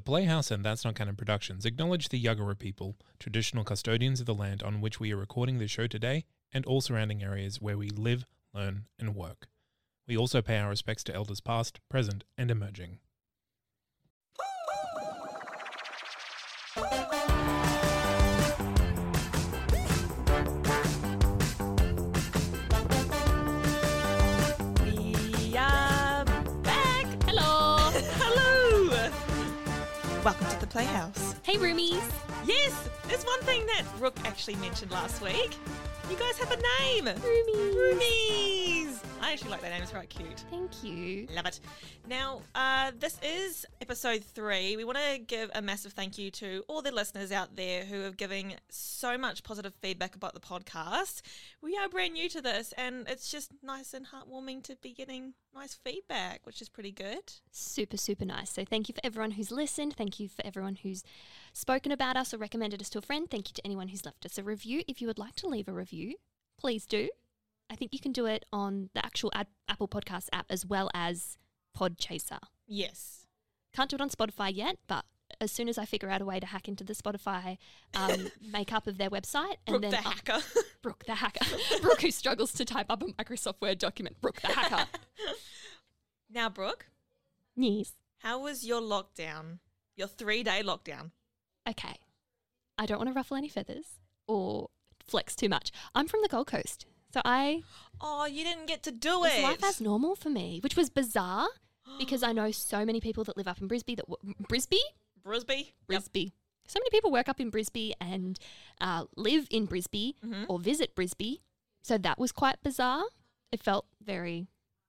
The Playhouse and That's Not Canon Productions acknowledge the Yuggera people, traditional custodians of the land on which we are recording this show today, and all surrounding areas where we live, learn, and work. We also pay our respects to elders past, present, and emerging. Welcome to the Playhouse. Hey, roomies. Yes, there's one thing that Rook actually mentioned last week. You guys have a name. Roomies. Roomies. I actually like that name. It's quite cute. Thank you. Love it. Now, uh, this is episode three. We want to give a massive thank you to all the listeners out there who are giving so much positive feedback about the podcast. We are brand new to this, and it's just nice and heartwarming to be getting nice feedback, which is pretty good. Super, super nice. So, thank you for everyone who's listened. Thank you for everyone who's spoken about us or recommended us to a friend. Thank you to anyone who's left us a review. If you would like to leave a review, please do. I think you can do it on the actual ad- Apple Podcast app as well as Podchaser. Yes. Can't do it on Spotify yet, but as soon as I figure out a way to hack into the Spotify um, makeup of their website, and the then I'll- hacker. Brooke the hacker, Brooke who struggles to type up a Microsoft Word document, Brooke the hacker. now, Brooke, Yes. how was your lockdown? Your three day lockdown? Okay. I don't want to ruffle any feathers or flex too much. I'm from the Gold Coast, so I Oh, you didn't get to do it. life as normal for me, which was bizarre because I know so many people that live up in Brisbane that w- Brisbane, Brisbane? Yep. Brisbane. So many people work up in Brisbane and uh, live in Brisbane Mhm. or visit Brisbane. So that was quite bizarre. It felt very,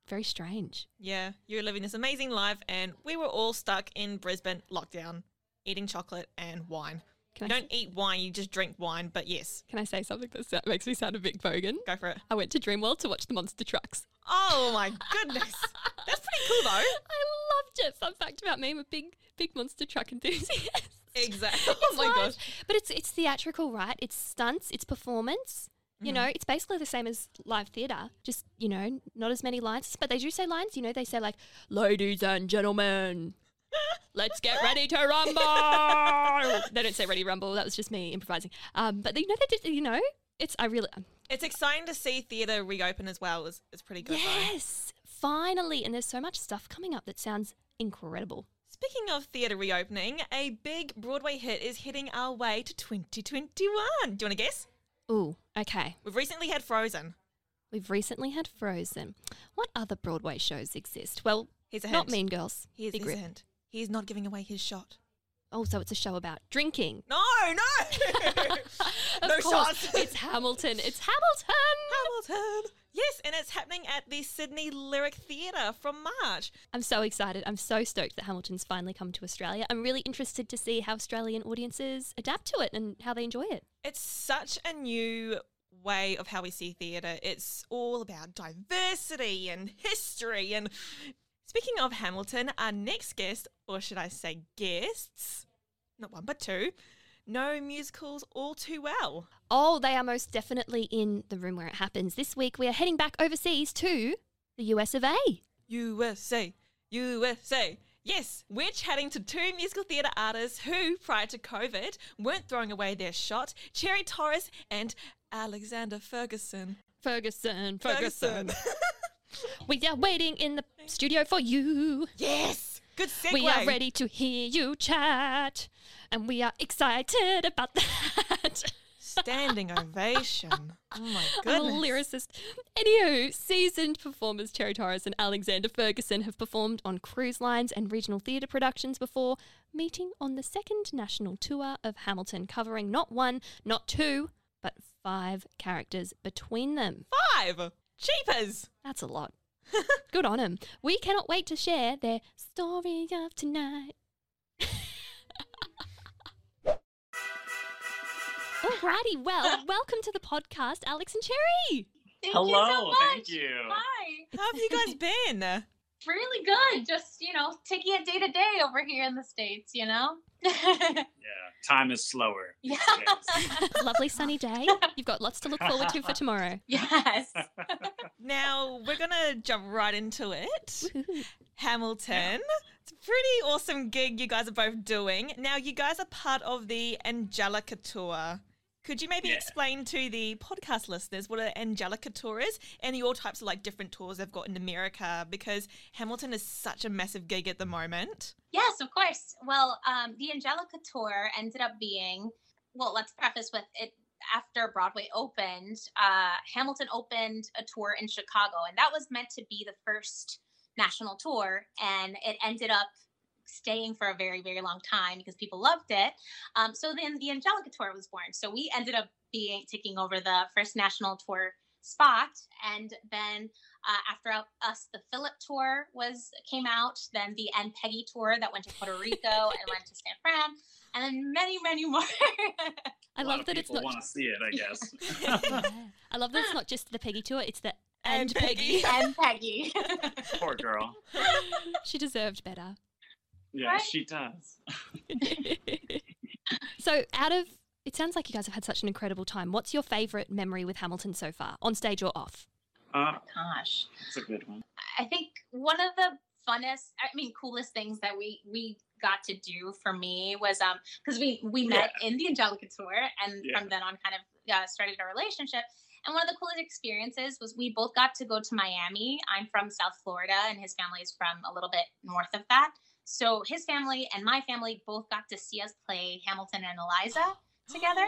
very strange. Yeah, you were living this amazing life, and we were all stuck in Brisbane lockdown, eating chocolate and wine. Can you I, don't eat wine, you just drink wine, but yes, can I say something that makes me sound a bit bogan? go for it. I went to Dreamworld to watch the monster trucks. Oh my goodness. That's pretty cool though. I loved it. Fun fact about me: I'm a big, big monster truck enthusiast. Exactly. Oh my gosh. But it's it's theatrical, right? It's stunts, it's performance. Mm-hmm. You know, it's basically the same as live theatre. Just you know, not as many lines, but they do say lines. You know, they say like, "Ladies and gentlemen." Let's get ready to rumble. they don't say ready rumble. That was just me improvising. Um, but you know, they did. You know, it's I really It's exciting to see theatre reopen as well. It's, it's pretty good though. yes, finally. And there's so much stuff coming up that sounds incredible. Speaking of theatre reopening, a big Broadway hit is heading our way to 2021. Do you want to guess? Ooh, okay. We've recently had Frozen. We've recently had Frozen. What other Broadway shows exist? Well, Here's a not. Mean Girls. Here's, here's a hint. He's not giving away his shot. Oh, so it's a show about drinking. No, no. No course, shots. it's Hamilton. It's Hamilton. Hamilton. Yes, and it's happening at the Sydney Lyric Theatre from March. I'm so excited. I'm so stoked that Hamilton's finally come to Australia. I'm really interested to see how Australian audiences adapt to it and how they enjoy it. It's such a new way of how we see theatre. It's all about diversity and history. And speaking of Hamilton, our next guest, or should I say guests, not one but two, know musicals all too well. Oh, they are most definitely in the room where it happens. This week we are heading back overseas to the US of A. USA, USA. Yes, we're chatting to two musical theatre artists who, prior to COVID, weren't throwing away their shot Cherry Torres and Alexander Ferguson. Ferguson, Ferguson. we are waiting in the studio for you. yes! Good segue. We are ready to hear you chat, and we are excited about that. Standing ovation. Oh my I'm a goodness. lyricist. Anywho, seasoned performers Cherry Torres and Alexander Ferguson have performed on cruise lines and regional theatre productions before meeting on the second national tour of Hamilton, covering not one, not two, but five characters between them. Five! Cheapers! That's a lot. Good on them. We cannot wait to share their story of tonight. Alrighty, well, welcome to the podcast, Alex and Cherry. Thank Hello, you so much. thank you. Hi. How have you guys been? Really good. Just, you know, taking it day to day over here in the States, you know? Yeah, time is slower. yeah. days. Lovely sunny day. You've got lots to look forward to for tomorrow. yes. Now, we're going to jump right into it. Woohoo. Hamilton. It's a Pretty awesome gig you guys are both doing. Now, you guys are part of the Angelica Tour. Could you maybe Yeah. explain to the podcast listeners what an Angelica tour is and your types of like different tours they've got in America? Because Hamilton is such a massive gig at the moment. Yes, of course. Well, um, the Angelica tour ended up being, well, let's preface with it. After Broadway opened, uh, Hamilton opened a tour in Chicago, and that was meant to be the first national tour. And it ended up staying for a very, very long time because people loved it. Um, so then the Angelica tour was born. So we ended up being taking over the first national tour spot, and then uh, after us, the Philip tour was came out. Then the N Peggy tour that went to Puerto Rico and went to San Fran, and then many, many more. I love that it's not. people not. want to see it, I guess. Yeah. I love that it's not just the Peggy tour; it's the And and Peggy. and Peggy. Poor girl. she deserved better. Yeah, Right? she does. so, out of it sounds like you guys have had such an incredible time. What's your favorite memory with Hamilton so far, on stage or off? Uh, Gosh. that's a good one. I think one of the funnest, I mean, coolest things that we we got to do for me was um because we we met in the Angelica tour, and Yeah. from then on, kind of uh, started a relationship. And one of the coolest experiences was we both got to go to Miami. I'm from South Florida, and his family is from a little bit north of that. So his family and my family both got to see us play Hamilton and Eliza together.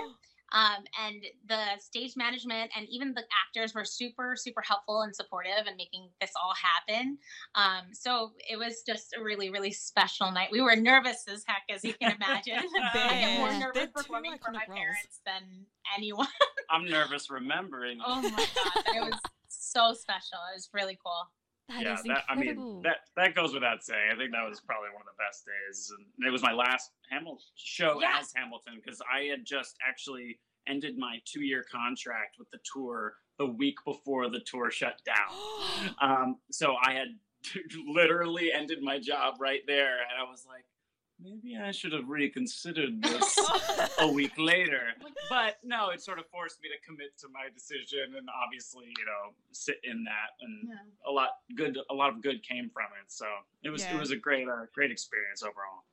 Um, and the stage management and even the actors were super, super helpful and supportive and making this all happen. Um, so it was just a really, really special night. We were nervous as heck, as you can imagine. I get more nervous They're two performing for my iconic roles. parents than anyone. I'm nervous remembering. oh my god, it was so special. It was really cool. That yeah, is that, I mean that that goes without saying. I think that was probably one of the best days, and it was my last Hamilton show Yeah. as Hamilton because I had just actually ended my two-year contract with the tour the week before the tour shut down. Um, so I had literally ended my job right there, and I was like, maybe I should have reconsidered this a week later. But no, it sort of forced me to commit to my decision, and obviously, you know, sit in that, and a lot good, a lot of good came from it. So it was Yeah. it was a great uh, great experience overall.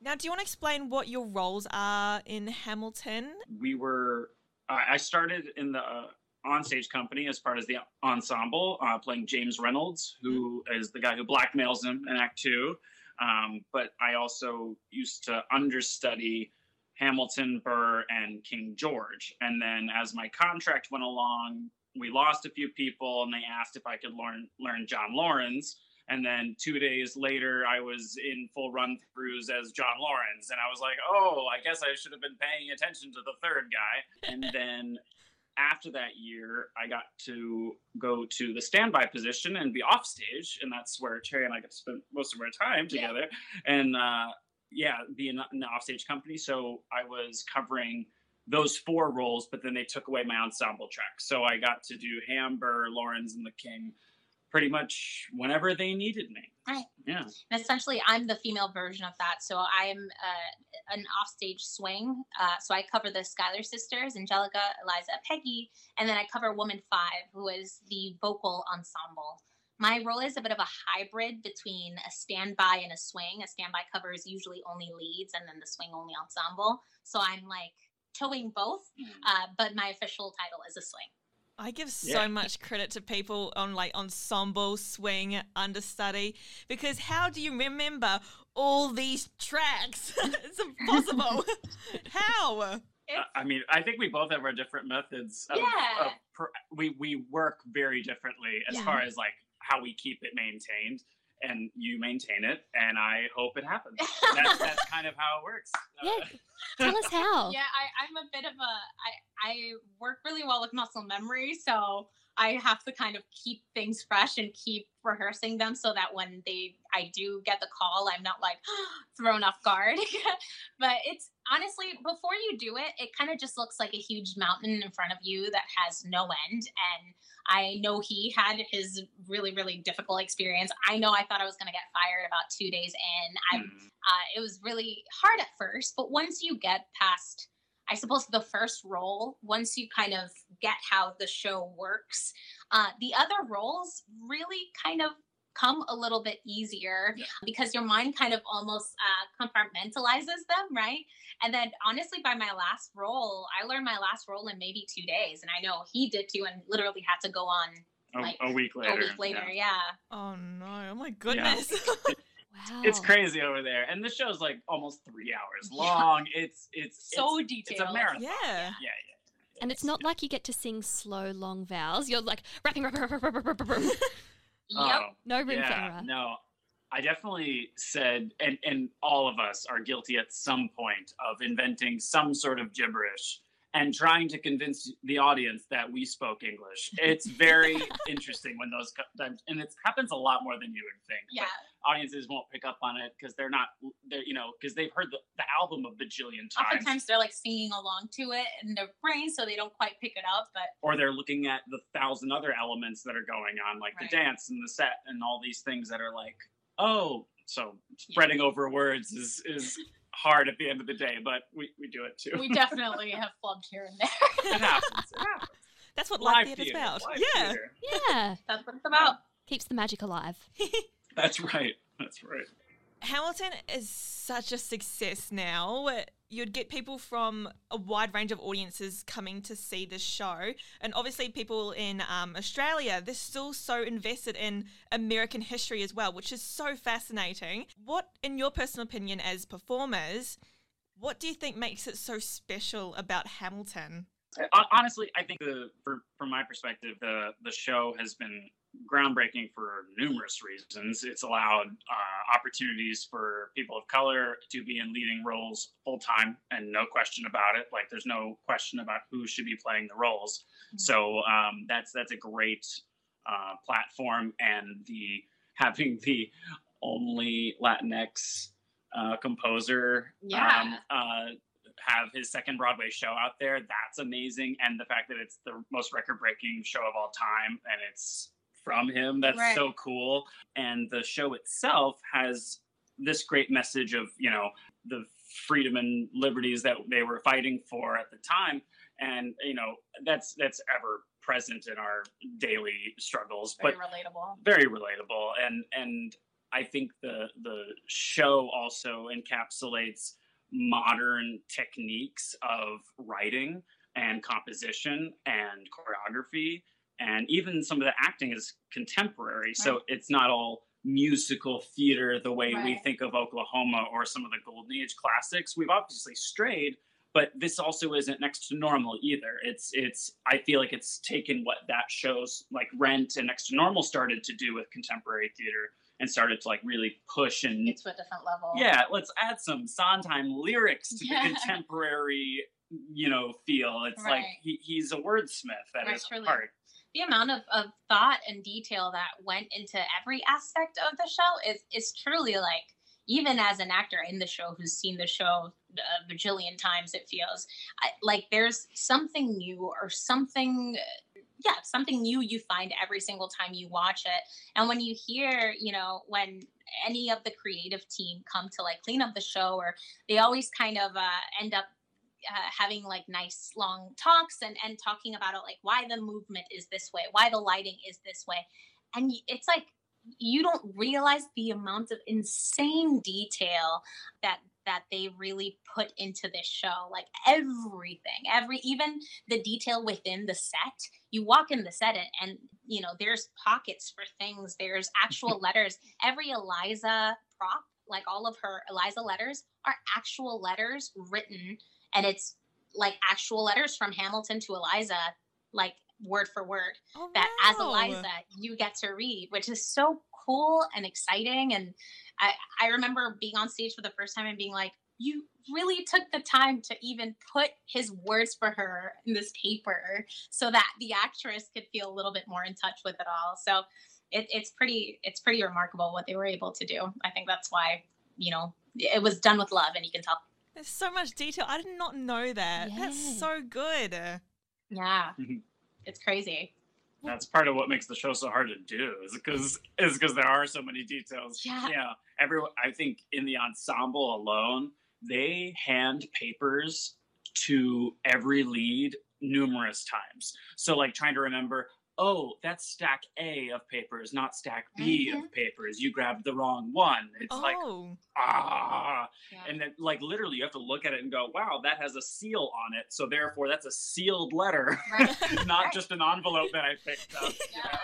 Now, do you want to explain what your roles are in Hamilton? we were I I started in the uh, onstage company as part of the ensemble, uh, playing James Reynolds, who is the guy who blackmails him in Act Two. Um, but I also used to understudy Hamilton, Burr, and King George. And then as my contract went along, we lost a few people, and they asked if I could learn learn John Laurens. And then two days later, I was in full run throughs as John Laurens. And I was like, oh, I guess I should have been paying attention to the third guy. And then after that year, I got to go to the standby position and be off stage. And that's where Cherry and I got to spend most of our time Yeah. together. And uh, yeah, be in, in the offstage company. So I was covering those four roles, but then they took away my ensemble track. So I got to do Hamber, Laurens, and the King pretty much whenever they needed me. Right. Yeah. And essentially, I'm the female version of that. So I'm uh, an offstage swing. Uh, so I cover the Schuyler sisters, Angelica, Eliza, Peggy, and then I cover Woman Five, who is the vocal ensemble. My role is a bit of a hybrid between a standby and a swing. A standby covers usually only leads, and then the swing only ensemble. So I'm like towing both, uh, but my official title is a swing. I give so Yeah. much credit to people on like ensemble, swing, understudy, because how do you remember all these tracks? it's impossible. how? Uh, I mean, I think we both have our different methods. Of, Yeah. of per, we we work very differently as Yeah. far as like how we keep it maintained, and you maintain it, and I hope it happens. That's, that's kind of how it works. Yeah. Tell us how. Yeah, I, I'm a bit of a I I work really well with muscle memory, so I have to kind of keep things fresh and keep rehearsing them so that when they I do get the call, I'm not like thrown off guard. but it's honestly before you do it, it kind of just looks like a huge mountain in front of you that has no end. And I know he had his really really difficult experience. I know I thought I was going to get fired about two days in. I mm, uh, it was really hard at first, but once you get past, I suppose, the first role, once you kind of get how the show works, uh, the other roles really kind of come a little bit easier Yeah. because your mind kind of almost uh, compartmentalizes them, right? And then honestly, by my last role, I learned my last role in maybe two days, and I know he did too, and literally had to go on A, Like, a week later. a week later. yeah. Yeah, Oh no! Oh my goodness! Wow. It's crazy over there, and the show's like almost three hours long. It's it's so it's, detailed. it's a marathon. yeah. Yeah, yeah. And it's not like you get to sing slow, long vowels. You're like rapping, rapping, rapping, rapping, rapping, rapping. Yep. Oh, no room for yeah, error. no. I definitely said, and and all of us are guilty at some point of inventing some sort of gibberish and trying to convince the audience that we spoke English. It's very interesting when those times, and it happens a lot more than you would think. Yeah. Audiences won't pick up on it because they're not, they're you know, because they've heard the, the album a bajillion times. Oftentimes they're like singing along to it in their brain, so they don't quite pick it up. But or they're looking at the thousand other elements that are going on, like Right. the dance and the set and all these things that are like, oh, so spreading over words is is hard at the end of the day, but we, we do it too. we definitely have flubbed here and there. it happens. It happens. That's what live, Live theater's theater, about. live yeah. theater. Yeah. That's what it's about. Keeps the magic alive. That's right. That's right. Hamilton is such a success now. You'd get people from a wide range of audiences coming to see this show. And obviously, people in um, Australia, they're still so invested in American history as well, which is so fascinating. What, in your personal opinion, as performers, what do you think makes it so special about Hamilton? Honestly, I think the for, from my perspective, the the show has been groundbreaking for numerous reasons. It's allowed uh, opportunities for people of color to be in leading roles full time, and no question about it. Like, there's no question about who should be playing the roles. So um, that's that's a great uh, platform, and the having the only Latinx uh, composer Yeah. um, uh, have his second Broadway show out there. That's amazing. And the fact that it's the most record breaking show of all time and it's from him, that's Right. so cool. And the show itself has this great message of, you know, the freedom and liberties that they were fighting for at the time. And, you know, that's that's ever present in our daily struggles. Very but relatable. very relatable and and i think the the show also encapsulates modern techniques of writing and composition and choreography and even some of the acting is contemporary so it's not all musical theater the way we think of oklahoma or some of the golden age classics. We've obviously strayed but this also isn't next to normal either. It's it's i feel like it's taken what that shows like rent and next to normal started to do with contemporary theater and started to like really push and It's to a different level. yeah let's add some sondheim lyrics to Yeah. the contemporary you know feel. It's like he, he's a wordsmith at Right, his truly. heart the amount of, of thought and detail that went into every aspect of the show is is truly like even as an actor in the show who's seen the show a bajillion times it feels I, like there's something new or something yeah something new you find every single time you watch it. And when you hear you know when any of the creative team come to like clean up the show or they always kind of uh, end up uh, having like nice long talks and and talking about it like why the movement is this way why the lighting is this way. And it's like you don't realize the amount of insane detail that that they really put into this show like everything every even the detail within the set. You walk in the set and, and you know there's pockets for things there's actual letters. Every eliza prop like all of her eliza letters are actual letters written and it's like actual letters from hamilton to eliza like word for word Oh, that as. Eliza you get to read, which is so cool and exciting. And I, I remember being on stage for the first time and being like, you really took the time to even put his words for her in this paper so that the actress could feel a little bit more in touch with it all. So it, it's pretty it's pretty remarkable what they were able to do. I think that's why, you know, it was done with love and you can tell. There's so much detail. I did not know that. Yeah. That's so good. Yeah. Mhm. it's crazy. that's part of what makes the show so hard to do is because is because there are so many details Yeah. Yeah. everyone i think in the ensemble alone they hand papers to every lead numerous times so like trying to remember oh, that's stack A of papers, not stack B Mhm. of papers. You grabbed the wrong one. It's like oh, ah, Yeah. and then like literally you have to look at it and go, wow, that has a seal on it, so therefore that's a sealed letter, Right. not Right. just an envelope that I picked up. Yeah.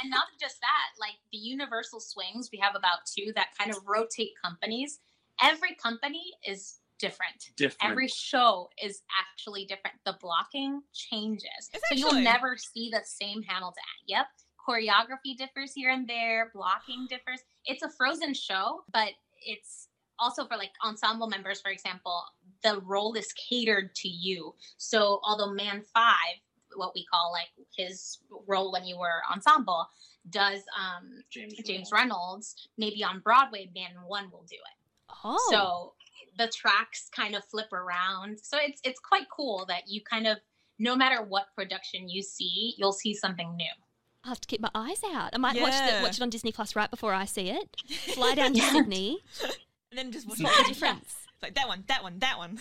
and not just that, like the Universal Swings, we have about two that kind of rotate companies. Every company is different. Different. Every show is actually different. The blocking changes. Is so you'll never see the same Hamilton. Yep. Choreography differs here and there, blocking differs. It's a frozen show, but it's also for like ensemble members, for example, the role is catered to you. So although man five, what we call like his role when you were ensemble, does um James. James Reynolds, maybe on Broadway, man one will do it. Oh, So the tracks kind of flip around. So it's it's quite cool that you kind of no matter what production you see, you'll see something new. I'll have to keep my eyes out. I might watch Yeah. it watch it on Disney Plus right before I see it. Fly down to Sydney. and then just watch What's the it. difference? like that one, that one, that one.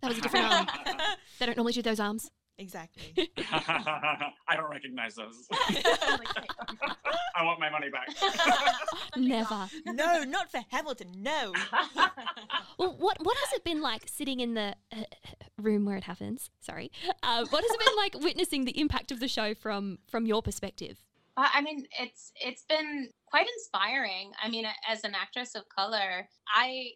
That was a different arm. They don't normally do those arms. Exactly. I don't recognize those. I want my money back. Never. no, not for Hamilton. No. Well, what what has it been like sitting in the uh, room where it happens? Sorry. Uh, what has it been like witnessing the impact of the show from from your perspective? Uh, I mean, it's it's been quite inspiring. I mean, as an actress of color, I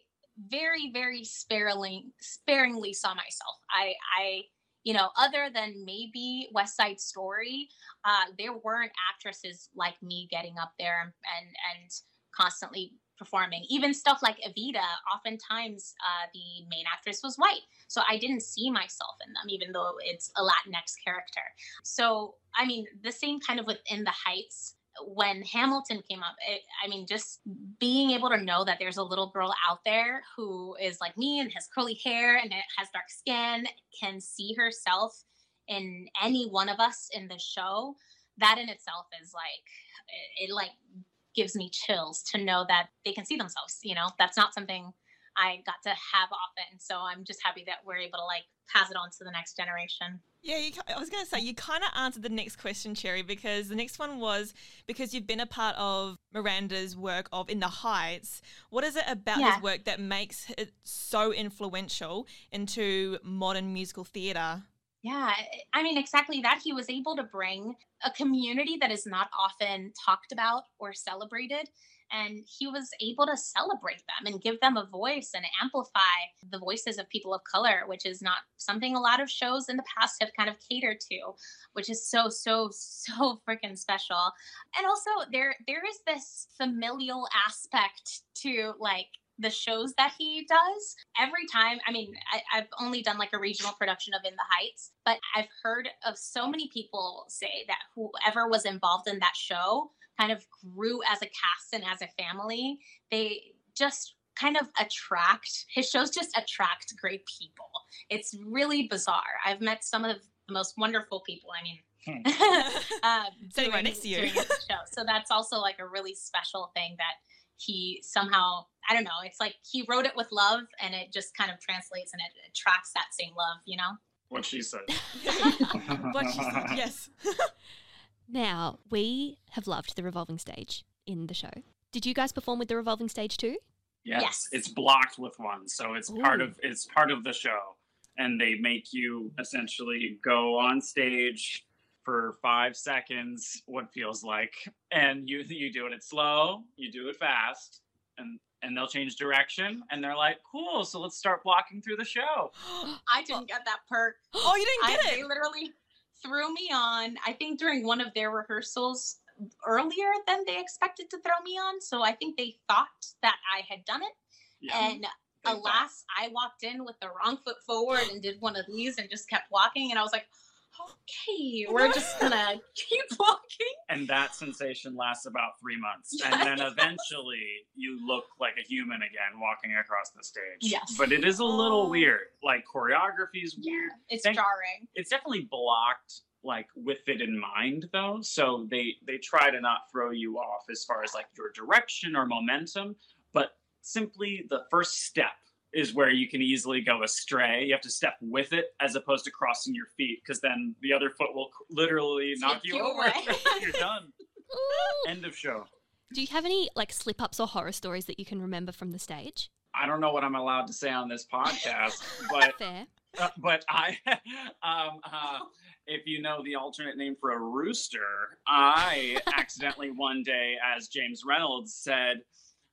very very sparingly sparingly saw myself. I I you know, other than maybe West Side Story, uh, there weren't actresses like me getting up there and and constantly performing. Even stuff like Evita, oftentimes uh, the main actress was white, so I didn't see myself in them, even though it's a Latinx character. So, I mean, the same kind of within the Heights. When Hamilton came up, it, I mean, just being able to know that there's a little girl out there who is like me and has curly hair and has dark skin, can see herself in any one of us in the show, that in itself is like, it, it like gives me chills to know that they can see themselves. You know, that's not something I got to have often. So I'm just happy that we're able to like pass it on to the next generation. Yeah, you, I was going to say you kind of answered the next question, Cherry, because the next one was because you've been a part of Miranda's work of In the Heights. What is it about Yeah. his work that makes it so influential into modern musical theatre? Yeah, I mean, exactly that. He was able to bring a community that is not often talked about or celebrated. And he was able to celebrate them and give them a voice and amplify the voices of people of color, which is not something a lot of shows in the past have kind of catered to, which is so, so, so freaking special. And also there there is this familial aspect to like the shows that he does every time i mean I, i've only done like a regional production of in the heights but i've heard of so many people say that whoever was involved in that show kind of grew as a cast and as a family they just kind of attract his shows just attract great people it's really bizarre i've met some of the most wonderful people i mean um, Sitting right next to you. show. So that's also like a really special thing that he somehow I don't know. It's like he wrote it with love, and it just kind of translates and it attracts that same love. You know. what she said. what she said, yes. Now, we have loved the revolving stage in the show. Did you guys perform with the revolving stage too? Yes. Yes. It's blocked with one, so it's part of it's part of the show. And they make you essentially go on stage for five seconds, what feels like. And you you do it slow, you do it fast, and and they'll change direction and they're like, cool, so let's start blocking through the show. I didn't get that perk. Oh, you didn't I, get they it. literally threw me on. I think during one of their rehearsals earlier than they expected to throw me on. So I think they thought that I had done it, Yeah. and they thought- alas, I walked in with the wrong foot forward and did one of these and just kept walking. And I was like, okay, we're just gonna keep walking. and that sensation lasts about three months and then eventually you look like a human again walking across the stage Yes. but it is a little Oh. weird like choreography is Yeah, weird it's Thank- jarring. it's definitely blocked like with it in mind though so they they try to not throw you off as far as like your direction or momentum but simply the first step is where you can easily go astray. You have to step with it as opposed to crossing your feet because then the other foot will literally knock Take you you over. away. You're done. End of show. Do you have any like slip ups or horror stories that you can remember from the stage? I don't know what I'm allowed to say on this podcast, but Fair. uh, but I, um, uh, if you know the alternate name for a rooster, I accidentally one day, as James Reynolds said,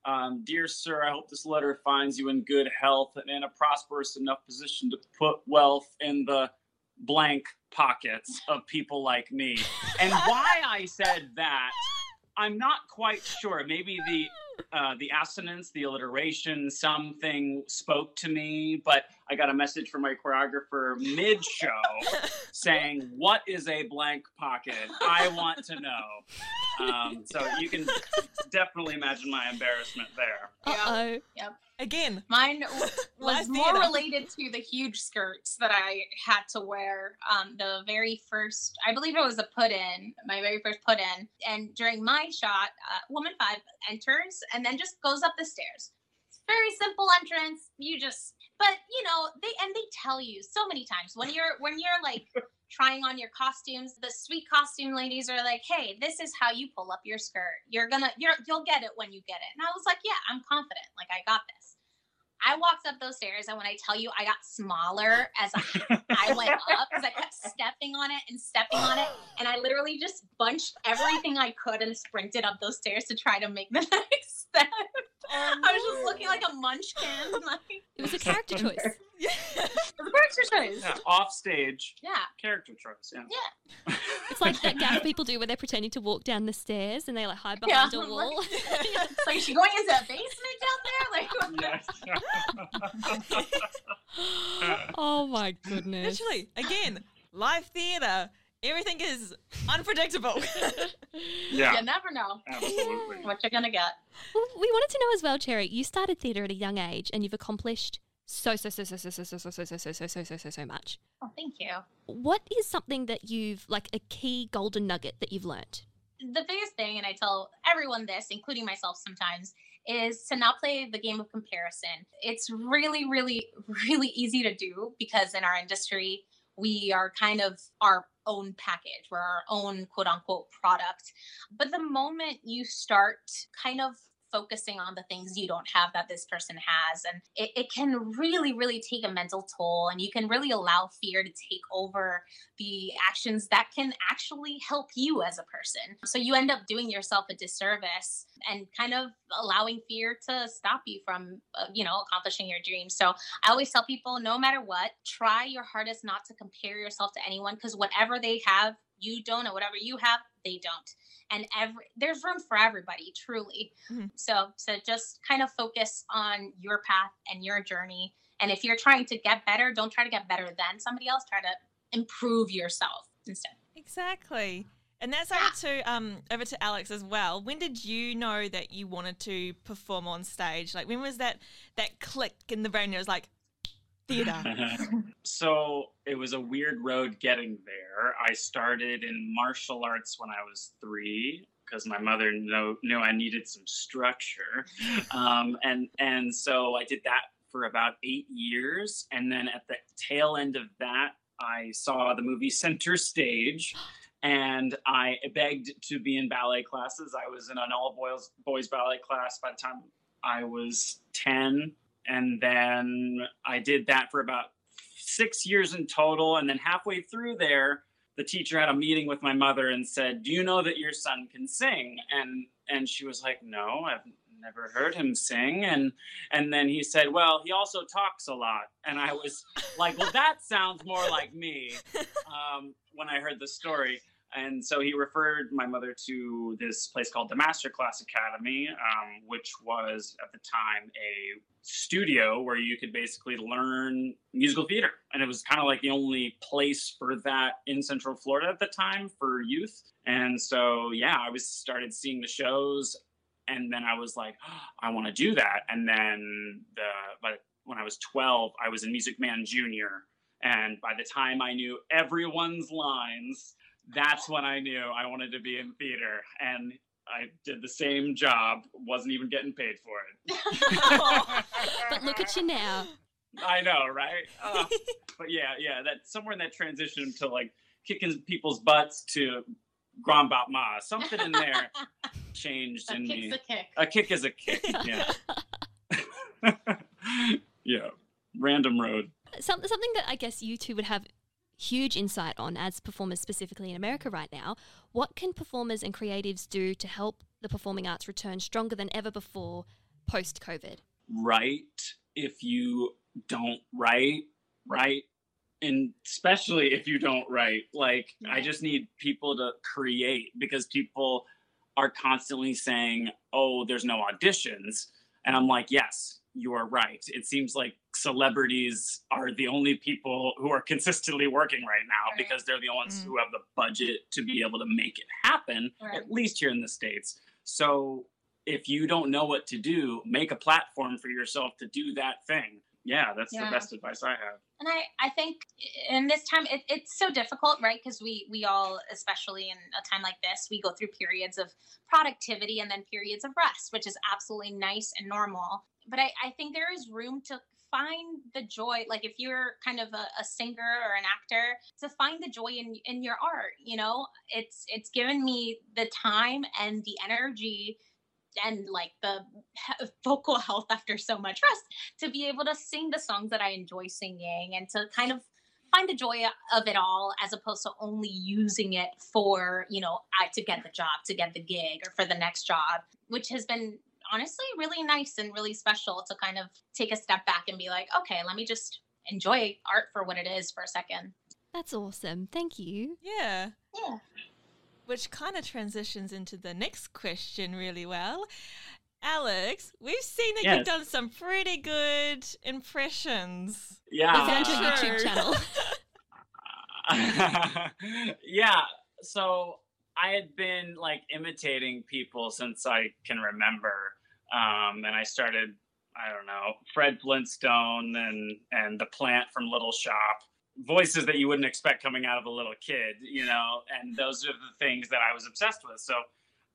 um, "Dear sir, I hope this letter finds you in good health and in a prosperous enough position to put wealth in the blank pockets of people like me." And why I said that, I'm not quite sure. Maybe the uh, the assonance, the alliteration, something spoke to me, but I got a message from my choreographer mid show saying, What is a blank pocket? I want to know. Um, so you can definitely imagine my embarrassment there. Uh oh. Again, Mine was more theater. related to the huge skirts that I had to wear. Um, the very first, I believe it was a put in, my very first put in. And during my shot, uh, woman five enters and then just goes up the stairs. Very simple entrance. You just, but you know, they and they tell you so many times when you're when you're like trying on your costumes, the sweet costume ladies are like, "Hey, this is how you pull up your skirt. You're gonna, you're, you'll get it when you get it." And I was like, "Yeah, I'm confident. Like I got this." I walked up those stairs, and when I tell you, I got smaller as I, I went up because I kept stepping on it and stepping on it, and I literally just bunched everything I could and sprinted up those stairs to try to make the next step. I was just looking like a munchkin. Like, It was a character choice. yeah. the exercise. Yeah, off stage Yeah. character choice. Yeah. It's like that gaff people do where they're pretending to walk down the stairs and they like hide Yeah, behind a I'm wall. It's like, is she going into a basement down there? Like, Yes. oh my goodness. Literally, again, live theatre. Everything is unpredictable. yeah. you never know Absolutely. what you're gonna get. Well, we wanted to know as well, Cherry. You started theatre at a young age and you've accomplished so so so so so so so so so so so so so so so so much. Oh, thank you. What is something that you've like a key golden nugget that you've learnt? the biggest thing, and I tell everyone this, including myself sometimes, is to not play the game of comparison. It's really, really, really easy to do because in our industry, we are kind of our own package. We're our own quote unquote product. But the moment you start kind of focusing on the things you don't have that this person has, and it, it can really, really take a mental toll, and you can really allow fear to take over the actions that can actually help you as a person. So you end up doing yourself a disservice and kind of allowing fear to stop you from, uh, you know, accomplishing your dreams. So I always tell people no matter what, try your hardest not to compare yourself to anyone because whatever they have, you don't, and whatever you have, they don't. And every there's room for everybody, truly. Mhm. So to just kind of focus on your path and your journey. And if you're trying to get better, don't try to get better than somebody else. Try to improve yourself instead. exactly. And that's over to um over to Alex as well. When did you know that you wanted to perform on stage? Like when was that that click in the brain? It was like theater. so it was a weird road getting there. I started in martial arts when I was three because my mother know, knew I needed some structure, um, and and so I did that for about eight years, and then at the tail end of that, I saw the movie Center Stage. And I begged to be in ballet classes. I was in an all boys boys ballet class by the time I was 10 and then I did that for about six years in total. And then halfway through there, the teacher had a meeting with my mother and said, "Do you know that your son can sing?" And and she was like, "No, I've never heard him sing." And and then he said, "Well, he also talks a lot." And I was like, "Well, that sounds more like me." Um, when I heard the story. And so he referred my mother to this place called the Masterclass Academy, um, which was at the time a studio where you could basically learn musical theater. And it was kind of like the only place for that in Central Florida at the time for youth. And so, yeah, I was started seeing the shows. And then I was like, oh, I want to do that. And then the, but when I was 12, I was in Music Man Junior. And by the time I knew everyone's lines, that's when I knew I wanted to be in theater. And I did the same job, wasn't even getting paid for it. But Look at you now. I know, right? Uh, but yeah, yeah, that somewhere in that transition to like kicking people's butts to Grand Battement, something in there changed A in kick's me. a kick. A kick is a kick. Yeah. yeah. Random road. Some, something that I guess you two would have huge insight on as performers, specifically in America right now. What can performers and creatives do to help the performing arts return stronger than ever before post COVID? Write if you don't write, right? And especially if you don't write. Like, I just need people to create because people are constantly saying, oh, there's no auditions. And I'm like, yes, you are right. It seems like celebrities are the only people who are consistently working right now Right. because they're the ones Mm. who have the budget to be able to make it happen, Right. at least here in the States. So if you don't know what to do, make a platform for yourself to do that thing. Yeah, that's Yeah. the best advice I have. and I, I think in this time it, it's so difficult right because we we all especially in a time like this we go through periods of productivity and then periods of rest which is absolutely nice and normal but i, I think there is room to find the joy like if you're kind of a, a singer or an actor to find the joy in in your art you know? It's it's given me the time and the energy and like the vocal health after so much rest to be able to sing the songs that I enjoy singing and to kind of find the joy of it all as opposed to only using it for, you know, I to get the job, to get the gig or for the next job, which has been honestly really nice and really special to kind of take a step back and be like, okay, let me just enjoy art for what it is for a second. That's awesome. Thank you. yeah. Yeah. Which kind of transitions into the next question really well. Alex, we've seen that Yes. you've done some pretty good impressions. Yeah. We found your. YouTube channel. yeah. So I had been like imitating people since I can remember. Um, and I started, I don't know, Fred Flintstone and and the plant from Little Shop. Voices that you wouldn't expect coming out of a little kid, you know, and those are the things that I was obsessed with. So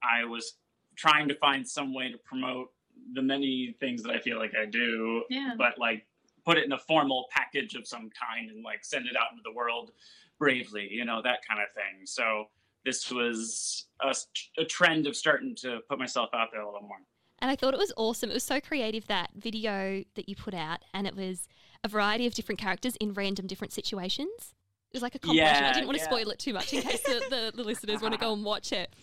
I was trying to find some way to promote the many things that I feel like I do Yeah. but like put it in a formal package of some kind and like send it out into the world bravely, you know, that kind of thing. So this was a, a trend of starting to put myself out there a little more. And I thought it was awesome. It was so creative that video that you put out, and it was a variety of different characters in random different situations. It was like a compilation. I didn't want to spoil it too much in case the, the, listeners want to go and watch it.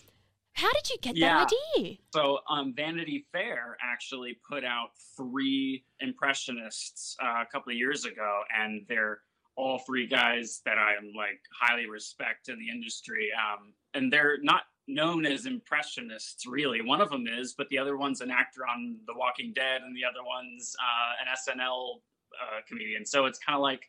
How did you get Yeah. that idea? So um, Vanity Fair actually put out three impressionists uh, a couple of years ago, and they're all three guys that I am like highly respect in the industry. Um, and they're not known as impressionists really. One of them is, but the other one's an actor on The Walking Dead, and the other one's uh, an SNL uh, comedian. So it's kind of like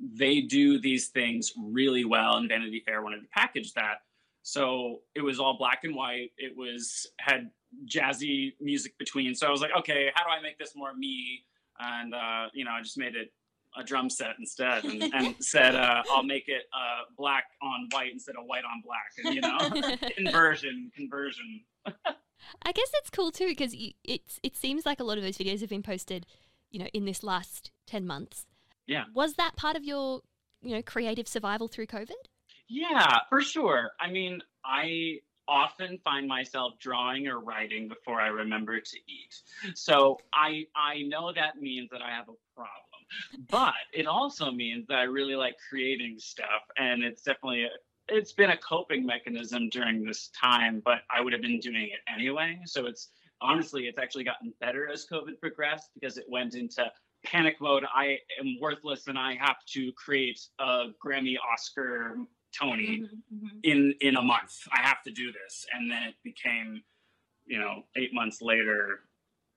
they do these things really well, and Vanity Fair wanted to package that. So it was all black and white. It was had jazzy music between. So I was like, okay, how do I make this more me? And uh, you know, I just made it a drum set instead, and, and said uh, I'll make it uh, black on white instead of white on black. And you know, conversion, conversion. I guess it's cool too because it's it seems like a lot of those videos have been posted, you know, in this last ten months. Yeah. Was that part of your, you know, creative survival through COVID? Yeah, for sure. I mean, I often find myself drawing or writing before I remember to eat. So I I know that means that I have a problem. But it also means that I really like creating stuff and it's definitely a, it's been a coping mechanism during this time, but I would have been doing it anyway. So it's honestly it's actually gotten better as COVID progressed because it went into panic mode. I am worthless and I have to create a Grammy Oscar Tony Mhm, mhm. in in a month. I have to do this, and then it became, you know, eight months later,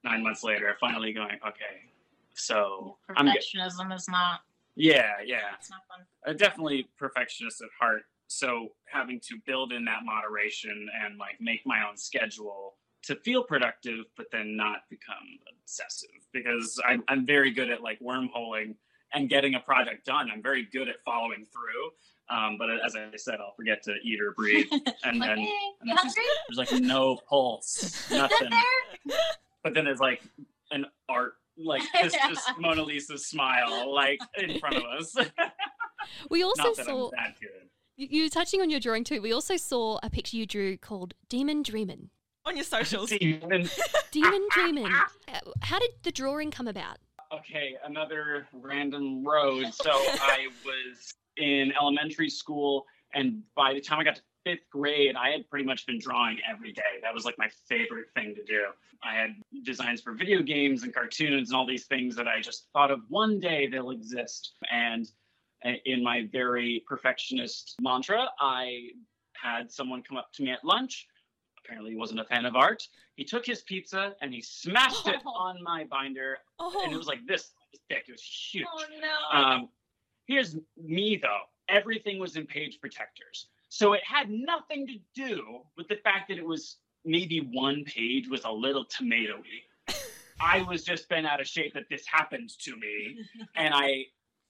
nine months later, finally going, okay, so I'm Perfectionism is not. yeah, yeah, It's not fun. uh, definitely perfectionist at heart. So having to build in that moderation and like make my own schedule to feel productive, but then not become obsessive because I'm, I'm very good at like wormholing and getting a project done. I'm very good at following through. Um, but as I said, I'll forget to eat or breathe, and like, then hey, and you it's hungry? there's like no pulse, nothing. But then there's like an art like this, this Mona Lisa smile like in front of us. We also Not that saw I'm that good. you you touching on your drawing too. We also saw a picture you drew called Demon Dreamin'. On your socials. See, and- Demon Dreamin'. Uh, How did the drawing come about? okay, another random road. So I was in elementary school, and by the time I got to fifth grade, I had pretty much been drawing every day. That was like my favorite thing to do. I had designs for video games and cartoons and all these things that I just thought of one day they'll exist. And uh, in my very perfectionist mantra, I had someone come up to me at lunch. Apparently, he wasn't a fan of art. He took his pizza and he smashed it on my binder Oh, and it was like this thick. It was huge. Oh no. Um, here's me though. Everything was in page protectors, so it had nothing to do with the fact that it was maybe one page was a little tomatoey. I was just been out of shape that this happened to me, and I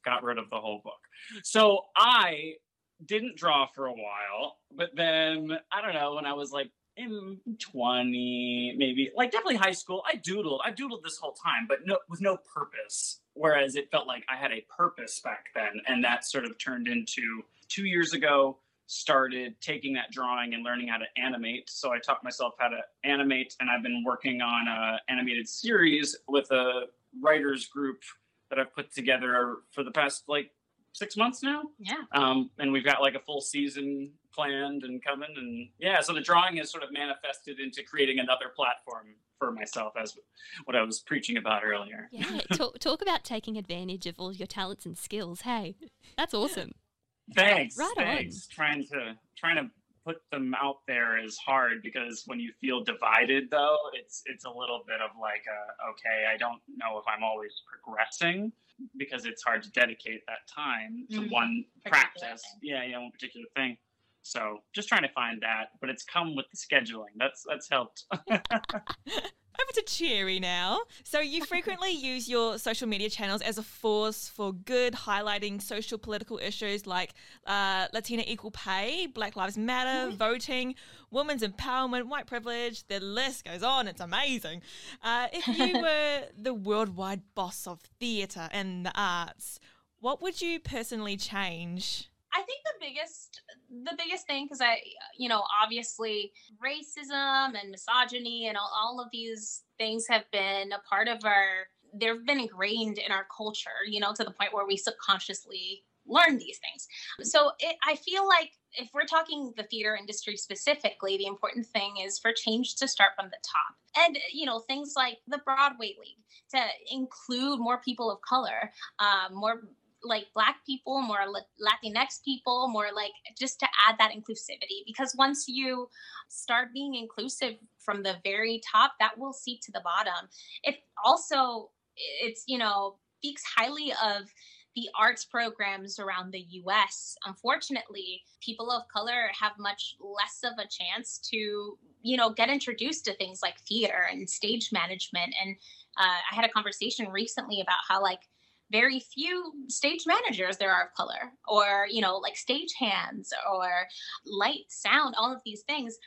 got rid of the whole book. So I didn't draw for a while, but then I don't know when I was like in 20 maybe like definitely high school i doodled i doodled this whole time but no with no purpose whereas it felt like i had a purpose back then and that sort of turned into two years ago started taking that drawing and learning how to animate so i taught myself how to animate and i've been working on an animated series with a writers group that i've put together for the past like six months now yeah. um, and we've got like a full season planned and coming and yeah so the drawing has sort of manifested into creating another platform for myself as what i was preaching about earlier Yeah, talk, talk about taking advantage of all your talents and skills. Hey, that's awesome. Thanks Right on. thanks trying to trying to put them out there is hard because when you feel divided though it's it's a little bit of like a, okay i don't know if i'm always progressing because it's hard to dedicate that time to Mhm. one practice thing. yeah yeah one particular thing so just trying to find that but it's come with the scheduling that's that's helped Over to Cherry now. So you frequently use your social media channels as a force for good, highlighting social political issues like uh, Latina equal pay, Black Lives Matter, voting, women's empowerment, white privilege. The list goes on. It's amazing. Uh, if you were the worldwide boss of theatre and the arts, what would you personally change? I think the biggest the biggest thing because I you know obviously racism and misogyny and all, all of these things have been a part of our they've been ingrained in our culture you know to the point where we subconsciously learn these things. So it, I feel like if we're talking the theater industry specifically the important thing is for change to start from the top. And you know things like the Broadway League to include more people of color um, more like black people more latinx people more like just to add that inclusivity. Because once you start being inclusive from the very top that will seep to the bottom. It also it's you know speaks highly of the arts programs around the US unfortunately people of color have much less of a chance to you know get introduced to things like theater and stage management. And uh, i had a conversation recently about how like very few stage managers there are of color or you know like stage hands or light sound all of these things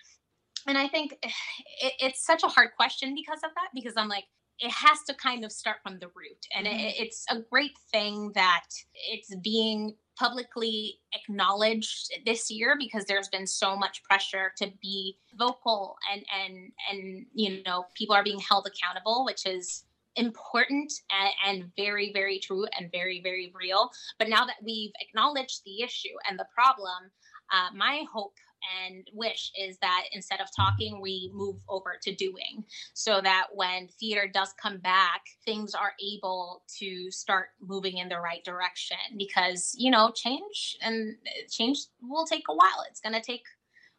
and i think it, it's such a hard question because of that because i'm like it has to kind of start from the root and Mhm. it, it's a great thing that it's being publicly acknowledged this year because there's been so much pressure to be vocal and and and you know people are being held accountable which is important and, and very very true and very very real. But now that we've acknowledged the issue and the problem uh, my hope and wish is that instead of talking we move over to doing so that when theater does come back things are able to start moving in the right direction. Because you know change and change will take a while. It's going to take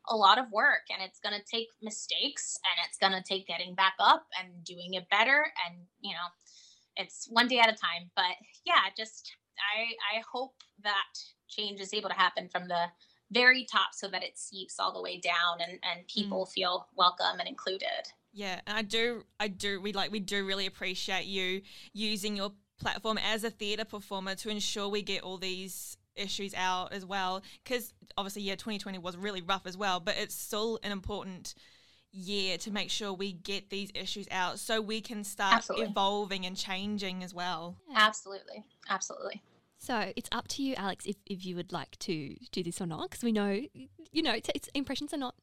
a lot of work and it's going to take mistakes and it's going to take getting back up and doing it better and you know it's one day at a time. But yeah just i i hope that change is able to happen from the very top so that it seeps all the way down and and people mm. feel welcome and included. Yeah, and I do, I do, we like, we do really appreciate you using your platform as a theatre performer to ensure we get all these issues out as well. Because obviously, yeah, 2020 was really rough as well, but it's still an important, year to make sure we get these issues out so we can start Absolutely. evolving and changing as well. Absolutely. Absolutely. So it's up to you, Alex, if, if you would like to do this or not, because we know, you know, it's, it's, impressions are not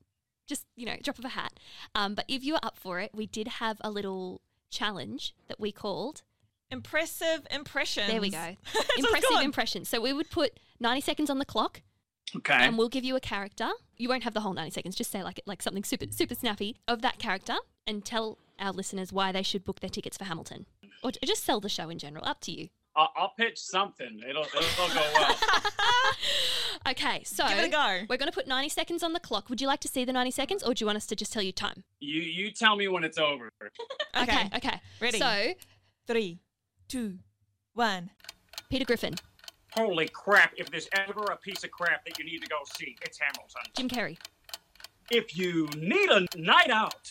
just, you know, drop of a hat. Um, but if you are up for it, we did have a little challenge that we called. Impressive impressions. There we go. That's what it's Impressive called. impressions. So we would put 90 seconds on the clock Okay. and we'll give you a character. You won't have the whole 90 seconds, just say like like something super super snappy of that character and tell our listeners why they should book their tickets for Hamilton. Or just sell the show in general, up to you. I'll, I'll pitch something. It'll it'll go well. Okay, so Give it a go. we're going to put 90 seconds on the clock. Would you like to see the 90 seconds or do you want us to just tell you time? you you tell me when it's over. Okay. okay. Ready? So, Three, two, one. Peter Griffin, Holy crap! If there's ever a piece of crap that you need to go see, it's Hamilton. Jim Carrey, If you need a night out,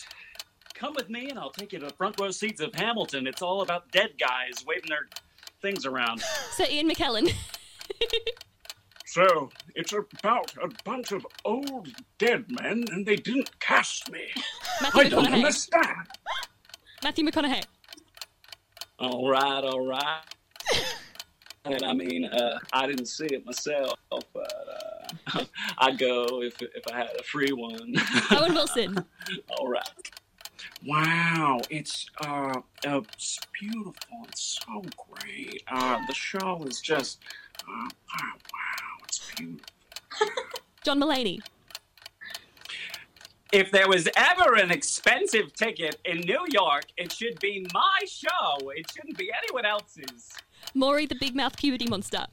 come with me and I'll take you to the front row seats of Hamilton. It's all about dead guys waving their things around. Sir Ian McKellen, So, it's about a bunch of old dead men and they didn't cast me. Matthew I don't McConaughey, understand. Matthew McConaughey, All right, all right. And I mean, uh, I didn't see it myself, but uh, I'd go if if I had a free one. Owen Wilson, all right. Wow, it's uh, uh, it's beautiful. It's so great. Uh, the show is just, uh, wow, wow, it's beautiful. John Mulaney, If there was ever an expensive ticket in New York, it should be my show. It shouldn't be anyone else's. Maury the big mouth puberty monster,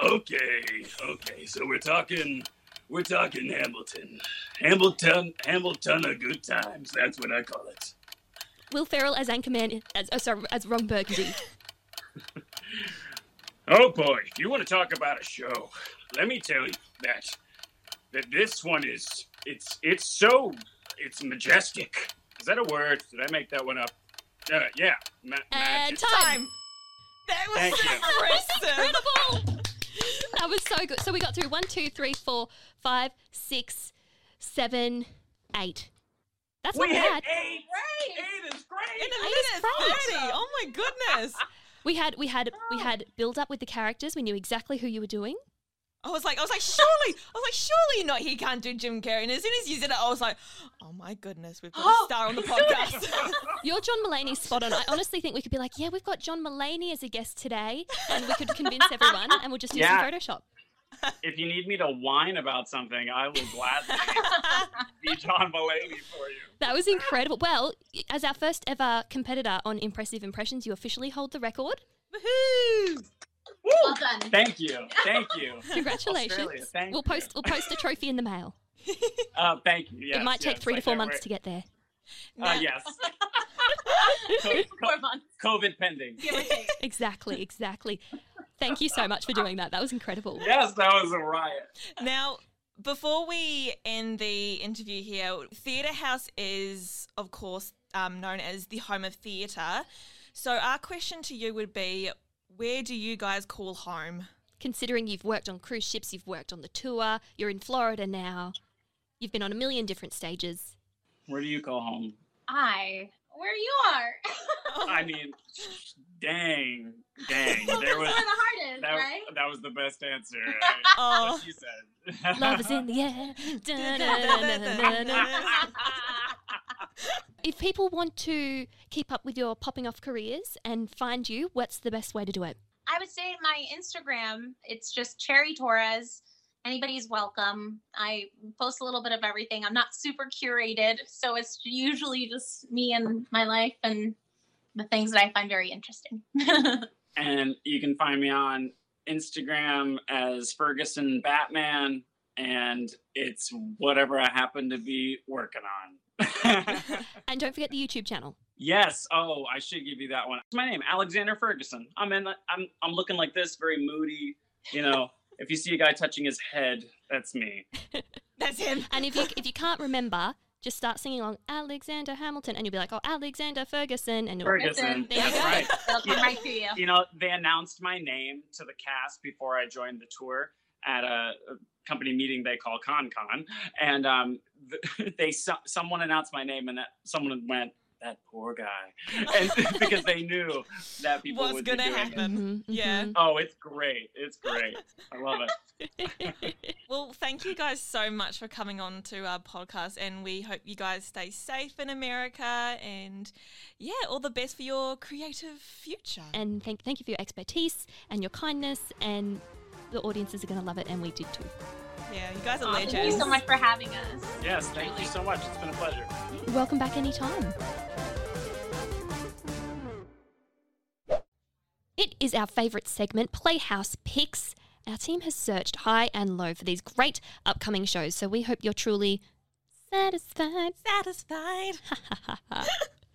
Okay, okay. So we're talking, we're talking Hamilton, Hamilton, Hamilton of good times. That's what I call it. Will Ferrell as Anchorman, as oh, sorry, as Ron Burgundy, Oh boy, if you want to talk about a show, let me tell you that that this one is it's it's so it's majestic. Is that a word? Did I make that one up? Uh, yeah. Ma- and majestic. time. That was Thank you. impressive. Incredible! That was so good. So we got through one, two, three, four, five, six, seven, eight. That's what We not hit bad. eight. Eight is great. In a Eight is minute great. 30. Oh my goodness. We had we had we had build up with the characters. We knew exactly who you were doing. I was like, I was like, surely, I was like, surely not. He can't do Jim Carrey. And as soon as you said it, I was like, oh my goodness, we've got a star on the podcast. Your John Mulaney's spot on. I honestly think we could be like, yeah, we've got John Mulaney as a guest today, and we could convince everyone, and we'll just do Yeah. some Photoshop. If you need me to whine about something, I will gladly be John Mulaney for you. That was incredible. Well, as our first ever competitor on Impressive Impressions, you officially hold the record. Woohoo! Well done. Thank you. Thank you. Congratulations. Thank we'll you. post we'll post a trophy in the mail. Uh, thank you. Yes, it might take yes, three to four that months word. to get there. Uh, yes. Co- Four months, COVID pending. give or take. Exactly, exactly. Thank you so much for doing that. That was incredible. Yes, that was a riot. Now, before we end the interview here, Theatre Haus is, of course, um, known as the home of theatre. So, our question to you would be where do you guys call home? Considering you've worked on cruise ships, you've worked on the tour, you're in Florida now, you've been on a million different stages. Where do you call home? I, where you are. I mean, dang, dang. There was where the heart is, that, right? that was the best answer. Oh. What she said. Love is in the air. Da-da-da-da-da-da. if people want to keep up with your popping off careers and find you, what's the best way to do it? I would say my Instagram, it's just Cherry Torres. Anybody's welcome. I post a little bit of everything. I'm not super curated, so it's usually just me and my life and the things that I find very interesting. and you can find me on Instagram as Ferguson Batman, and it's whatever I happen to be working on. And don't forget the YouTube channel. yes. Oh, I should give you that one. It's my name, Alexander Ferguson. I'm in. I'm. I'm looking like this, very moody. You know, if you see a guy touching his head, that's me. That's him. And if you if you can't remember, just start singing along Alexander Hamilton, and you'll be like, oh, Alexander Ferguson, and you'll, Ferguson. There you go. right. Right to you. You know, they announced my name to the cast before I joined the tour, at a, a company meeting they call ConCon, and um, they someone announced my name, and that someone went, "That poor guy," and because they knew that people what's gonna be doing happen. It. Mhm, Yeah. Oh, it's great! It's great. I love it. well, thank you guys so much for coming on to our podcast, and we hope you guys stay safe in America. And yeah, all the best for your creative future. And thank, thank you for your expertise and your kindness. And the audiences are going to love it, and we did too. Yeah, you guys are Aw, legends. Thank you so much for having us. Yes, thank you so much. It's been a pleasure. Welcome back anytime. It is our favourite segment, Playhouse Picks. Our team has searched high and low for these great upcoming shows, so we hope you're truly satisfied Satisfied.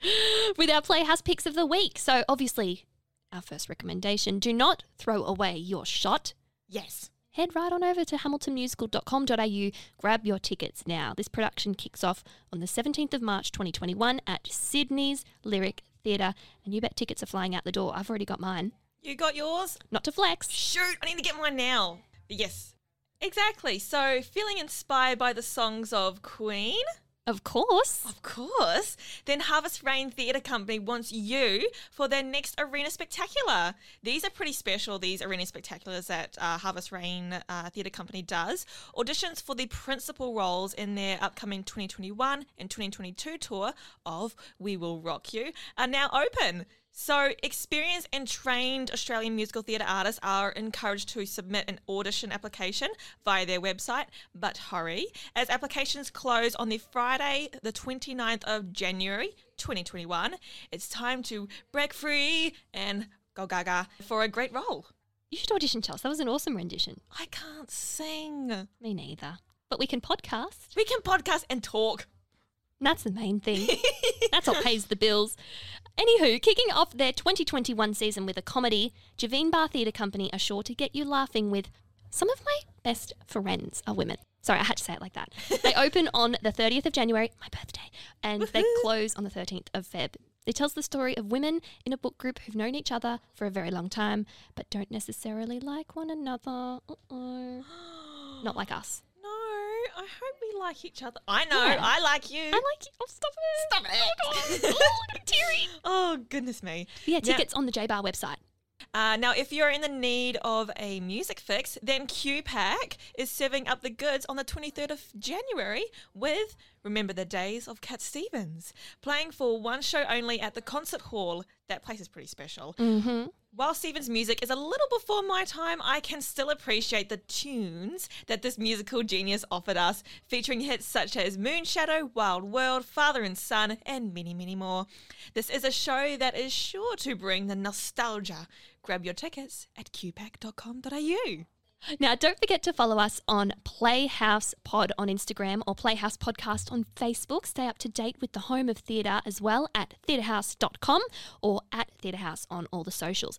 with our Playhouse Picks of the week. So, obviously, our first recommendation do not throw away your shot. Yes. Head right on over to hamiltonmusical.com.au, grab your tickets now. This production kicks off on the 17th of March 2021 at Sydney's Lyric Theatre, and you bet tickets are flying out the door. I've already got mine. You got yours? Not to flex. Shoot, I need to get mine now. Yes. Exactly. So, feeling inspired by the songs of Queen, Of course. of course, then Harvest Rain Theatre Company wants you for their next Arena Spectacular. These are pretty special, these Arena Spectaculars that uh, Harvest Rain uh, Theatre Company does. Auditions for the principal roles in their upcoming 2021 and 2022 tour of We Will Rock You are now open. So, experienced and trained Australian musical theatre artists are encouraged to submit an audition application via their website, but hurry, as applications close on the Friday, the 29th of January 2021. It's time to break free and go gaga for a great role. You should audition, Chelsea. That was an awesome rendition. I can't sing. Me neither. But we can podcast. We can podcast and talk. And that's the main thing. that's what pays the bills. Anywho, kicking off their 2021 season with a comedy, Javeenbah Theatre Company are sure to get you laughing with some of my best friends are women. Sorry, I had to say it like that. They open on the 30th of January, my birthday, and they close on the 13th of Feb. It tells the story of women in a book group who've known each other for a very long time, but don't necessarily like one another. Uh-oh. Not like us. I hope we like each other. I know, Yeah. I like you. I like you. Oh, stop it. Stop it. Oh, God. Oh, teary. oh, goodness me. Yeah, Now- tickets on the J Bar website. Uh, now, if you're in the need of a music fix, then QPAC is serving up the goods on the 23rd of January with Remember the Days of Cat Stevens, playing for one show only at the concert hall. That place is pretty special. Mm-hmm. While Stevens' music is a little before my time, I can still appreciate the tunes that this musical genius offered us, featuring hits such as Moonshadow, Wild World, Father and Son, and many, many more. This is a show that is sure to bring the nostalgia. Grab your tickets at qpac.com.au. Now, don't forget to follow us on Playhouse Pod on Instagram or Playhouse Podcast on Facebook. Stay up to date with the home of theatre as well at theatrehaus.com or at theatrehaus on all the socials.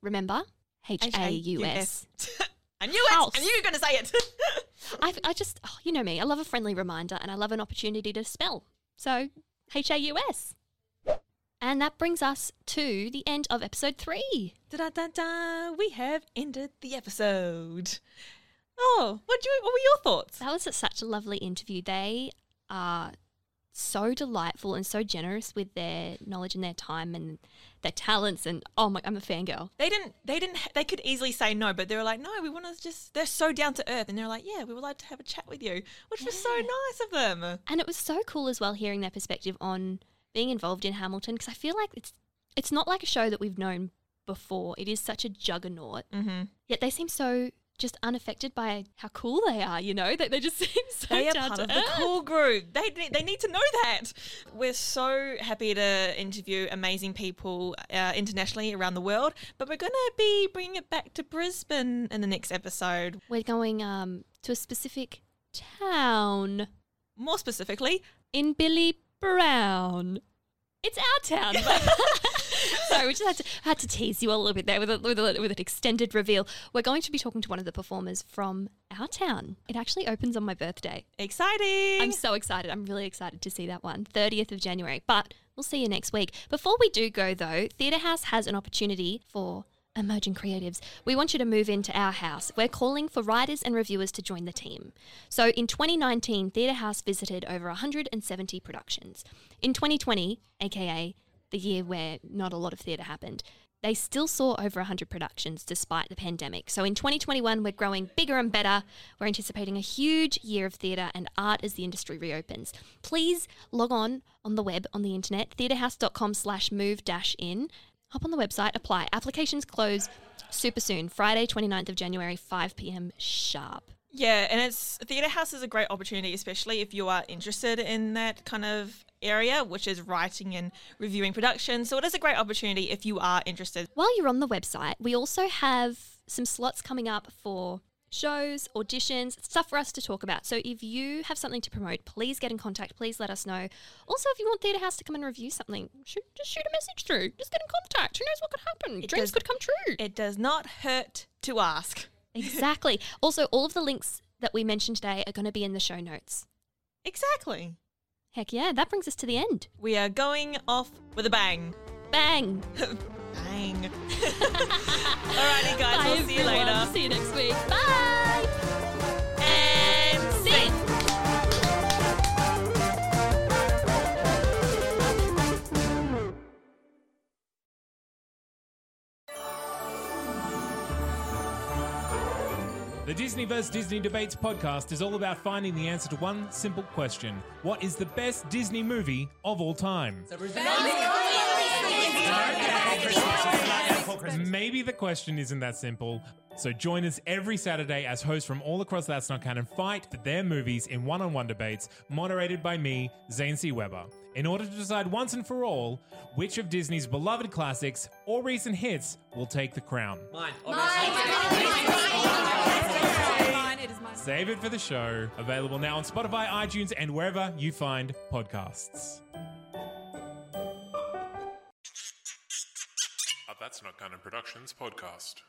Remember, H A U S. I knew it! House. I knew you were going to say it! I, I just, oh, you know me, I love a friendly reminder and I love an opportunity to spell. So, H A U S. And that brings us to the end of episode three. da da da da! We have ended the episode. Oh, what, you, what were your thoughts? That was such a lovely interview. They are so delightful and so generous with their knowledge and their time and their talents. And oh my, I'm a fangirl. They didn't. They didn't. They could easily say no, but they were like, "No, we want to just." They're so down to earth, and they're like, "Yeah, we would like to have a chat with you," which was so nice of them. And it was so cool as well hearing their perspective on being involved in Hamilton because I feel like it's it's not like a show that we've known before. It is such a juggernaut. Mm-hmm. Yet they seem so just unaffected by how cool they are. You know, that they just seem so They are part of the cool group. They need- they need to know that. We're so happy to interview amazing people uh, internationally around the world, but we're gonna be bringing it back to Brisbane in the next episode. We're going um to a specific town. More specifically, in Bille Brown. It's our town. Sorry, we just had to had to tease you a little bit there with a, with, a, with an extended reveal. We're going to be talking to one of the performers from our town. It actually opens on my birthday. exciting. I'm so excited. I'm really excited to see that one. 30th of January. But we'll see you next week. Before we do go though, Theatre Haus has an opportunity for Emerging Creatives, we want you to move into our house. We're calling for writers and reviewers to join the team. So in 2019, Theatre Haus visited over 170 productions. In 2020, aka the year where not a lot of theatre happened, they still saw over 100 productions despite the pandemic. So in 2021, we're growing bigger and better. We're anticipating a huge year of theatre and art as the industry reopens. Please log on on the web, on the internet, theatrehaus.com slash move dash in hop on the website, apply. Applications close super soon, Friday, 29th of January, 5 p.m. sharp. Yeah, and it's Theatre Haus is a great opportunity, especially if you are interested in that kind of area, which is writing and reviewing productions. So it is a great opportunity if you are interested. While you're on the website, we also have some slots coming up for shows, auditions, stuff for us to talk about. So if you have something to promote, please get in contact. Please let us know. Also, if you want Theatre Haus to come and review something, shoot, just shoot a message through. Just get in contact. Who knows what could happen? It Dreams does- could come true. It does not hurt to ask. exactly. also, all of the links that we mentioned today are going to be in the show notes. Exactly. Heck yeah, that brings us to the end. We are going off with a bang. Bang. Bang. Alrighty, guys. Bye, we'll see you everyone. later. See you next week. Bye. And sing. The Disney vs. Disney Debates podcast is all about finding the answer to one simple question What is the best Disney movie of all time? Maybe the question isn't that simple. So join us every Saturday as hosts from all across That's Not Canon fight for their movies in one on one debates, moderated by me, Zane C. Weber, in order to decide once and for all which of Disney's beloved classics or recent hits will take the crown. Mine. Save it for the show. Available now on Spotify, iTunes, and wherever you find podcasts. That's Not Canon Productions podcast.